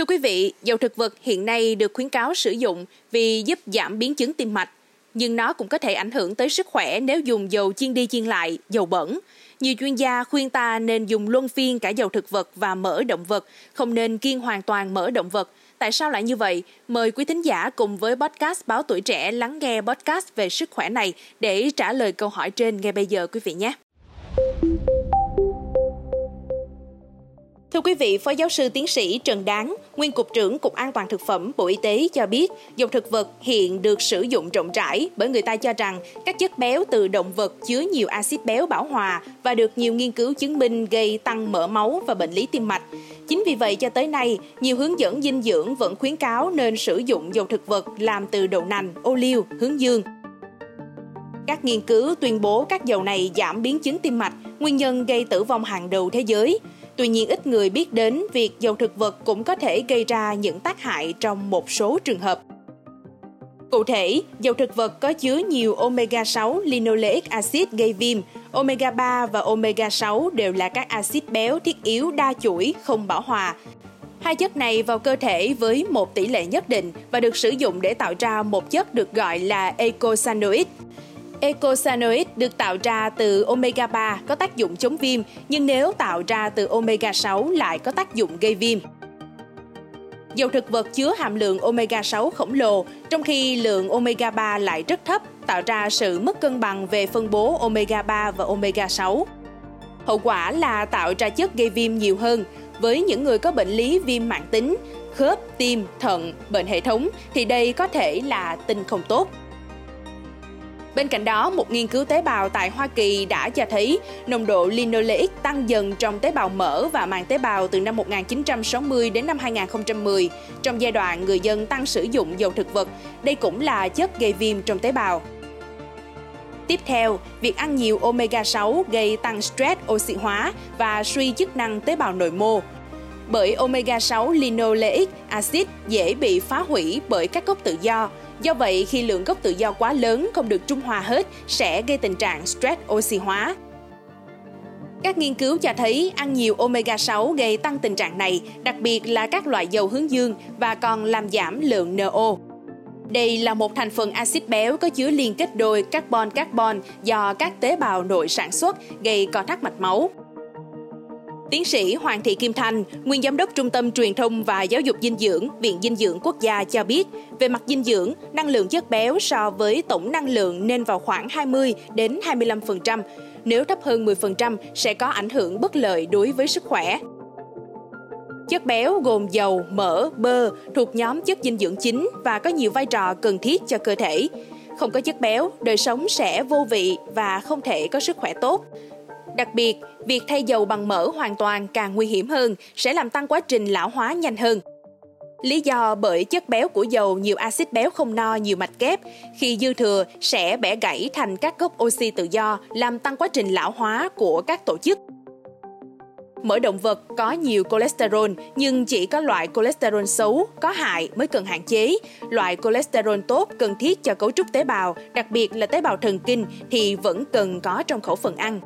Thưa quý vị, dầu thực vật hiện nay được khuyến cáo sử dụng vì giúp giảm biến chứng tim mạch, nhưng nó cũng có thể ảnh hưởng tới sức khỏe nếu dùng dầu chiên đi chiên lại, dầu bẩn. Nhiều chuyên gia khuyên ta nên dùng luân phiên cả dầu thực vật và mỡ động vật, không nên kiêng hoàn toàn mỡ động vật. Tại sao lại như vậy? Mời quý thính giả cùng với podcast Báo Tuổi Trẻ lắng nghe podcast về sức khỏe này để trả lời câu hỏi trên ngay bây giờ quý vị nhé. Thưa quý vị, Phó Giáo sư Tiến sĩ Trần Đáng, Nguyên Cục trưởng Cục An toàn Thực phẩm Bộ Y tế cho biết, dầu thực vật hiện được sử dụng rộng rãi bởi người ta cho rằng các chất béo từ động vật chứa nhiều axit béo bảo hòa và được nhiều nghiên cứu chứng minh gây tăng mỡ máu và bệnh lý tim mạch. Chính vì vậy cho tới nay, nhiều hướng dẫn dinh dưỡng vẫn khuyến cáo nên sử dụng dầu thực vật làm từ đậu nành, ô liu, hướng dương. Các nghiên cứu tuyên bố các dầu này giảm biến chứng tim mạch, nguyên nhân gây tử vong hàng đầu thế giới – Tuy nhiên ít người biết đến việc dầu thực vật cũng có thể gây ra những tác hại trong một số trường hợp. Cụ thể, dầu thực vật có chứa nhiều omega 6 linoleic acid gây viêm, omega 3 và omega 6 đều là các axit béo thiết yếu đa chuỗi không bảo hòa. Hai chất này vào cơ thể với một tỷ lệ nhất định và được sử dụng để tạo ra một chất được gọi là eicosanoid. Ecosanoid được tạo ra từ omega 3 có tác dụng chống viêm, nhưng nếu tạo ra từ omega 6 lại có tác dụng gây viêm. Dầu thực vật chứa hàm lượng omega 6 khổng lồ, trong khi lượng omega 3 lại rất thấp, tạo ra sự mất cân bằng về phân bố omega 3 và omega 6. Hậu quả là tạo ra chất gây viêm nhiều hơn. Với những người có bệnh lý viêm mãn tính, khớp, tim, thận, bệnh hệ thống thì đây có thể là tin không tốt. Bên cạnh đó, một nghiên cứu tế bào tại Hoa Kỳ đã cho thấy nồng độ linoleic tăng dần trong tế bào mỡ và màng tế bào từ năm 1960 đến năm 2010, trong giai đoạn người dân tăng sử dụng dầu thực vật. Đây cũng là chất gây viêm trong tế bào. Tiếp theo, việc ăn nhiều omega 6 gây tăng stress oxy hóa và suy chức năng tế bào nội mô. Bởi omega 6 linoleic acid dễ bị phá hủy bởi các gốc tự do, Do vậy, khi lượng gốc tự do quá lớn không được trung hòa hết sẽ gây tình trạng stress oxy hóa. Các nghiên cứu cho thấy ăn nhiều omega 6 gây tăng tình trạng này, đặc biệt là các loại dầu hướng dương và còn làm giảm lượng NO. Đây là một thành phần axit béo có chứa liên kết đôi carbon-carbon do các tế bào nội sản xuất gây co thắt mạch máu. Tiến sĩ Hoàng Thị Kim Thanh, nguyên giám đốc Trung tâm Truyền thông và Giáo dục dinh dưỡng, Viện Dinh dưỡng Quốc gia cho biết, về mặt dinh dưỡng, năng lượng chất béo so với tổng năng lượng nên vào khoảng 20 đến 25%. Nếu thấp hơn 10% sẽ có ảnh hưởng bất lợi đối với sức khỏe. Chất béo gồm dầu, mỡ, bơ thuộc nhóm chất dinh dưỡng chính và có nhiều vai trò cần thiết cho cơ thể. Không có chất béo, đời sống sẽ vô vị và không thể có sức khỏe tốt. Đặc biệt, việc thay dầu bằng mỡ hoàn toàn càng nguy hiểm hơn, sẽ làm tăng quá trình lão hóa nhanh hơn. Lý do bởi chất béo của dầu nhiều axit béo không no nhiều mạch kép, khi dư thừa sẽ bẻ gãy thành các gốc oxy tự do, làm tăng quá trình lão hóa của các tổ chức. Mỡ động vật có nhiều cholesterol nhưng chỉ có loại cholesterol xấu, có hại mới cần hạn chế. Loại cholesterol tốt cần thiết cho cấu trúc tế bào, đặc biệt là tế bào thần kinh thì vẫn cần có trong khẩu phần ăn.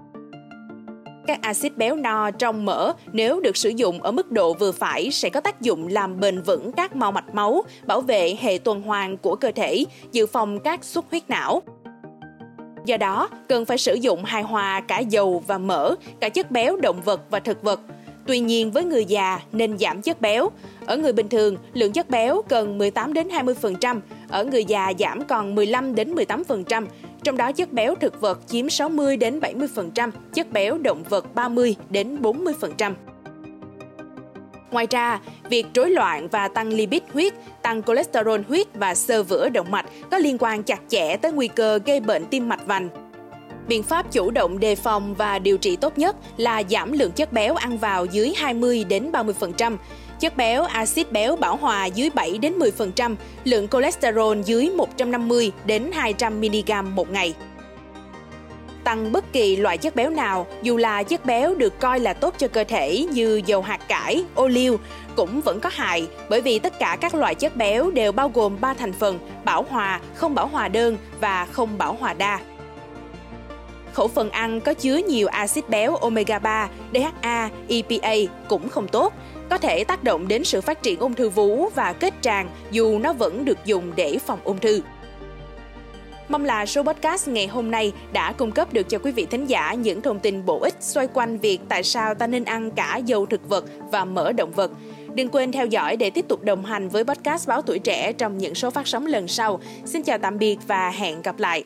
Các axit béo no trong mỡ nếu được sử dụng ở mức độ vừa phải sẽ có tác dụng làm bền vững các mao mạch máu, bảo vệ hệ tuần hoàn của cơ thể, dự phòng các xuất huyết não. Do đó, cần phải sử dụng hài hòa cả dầu và mỡ, cả chất béo động vật và thực vật. Tuy nhiên với người già nên giảm chất béo. Ở người bình thường, lượng chất béo cần 18 đến 20%, ở người già giảm còn 15 đến 18%, trong đó chất béo thực vật chiếm 60 đến 70%, chất béo động vật 30 đến 40%. Ngoài ra, việc rối loạn và tăng lipid huyết, tăng cholesterol huyết và xơ vữa động mạch có liên quan chặt chẽ tới nguy cơ gây bệnh tim mạch vành. Biện pháp chủ động đề phòng và điều trị tốt nhất là giảm lượng chất béo ăn vào dưới 20 đến 30%, chất béo, axit béo bảo hòa dưới 7 đến 10%, lượng cholesterol dưới 150 đến 200 mg một ngày. Tăng bất kỳ loại chất béo nào, dù là chất béo được coi là tốt cho cơ thể như dầu hạt cải, ô liu, cũng vẫn có hại bởi vì tất cả các loại chất béo đều bao gồm 3 thành phần bảo hòa, không bảo hòa đơn và không bảo hòa đa. Khẩu phần ăn có chứa nhiều axit béo omega 3, DHA, EPA cũng không tốt, có thể tác động đến sự phát triển ung thư vú và kết tràng dù nó vẫn được dùng để phòng ung thư. Mong là số podcast ngày hôm nay đã cung cấp được cho quý vị thính giả những thông tin bổ ích xoay quanh việc tại sao ta nên ăn cả dầu thực vật và mỡ động vật. Đừng quên theo dõi để tiếp tục đồng hành với podcast Báo Tuổi Trẻ trong những số phát sóng lần sau. Xin chào tạm biệt và hẹn gặp lại.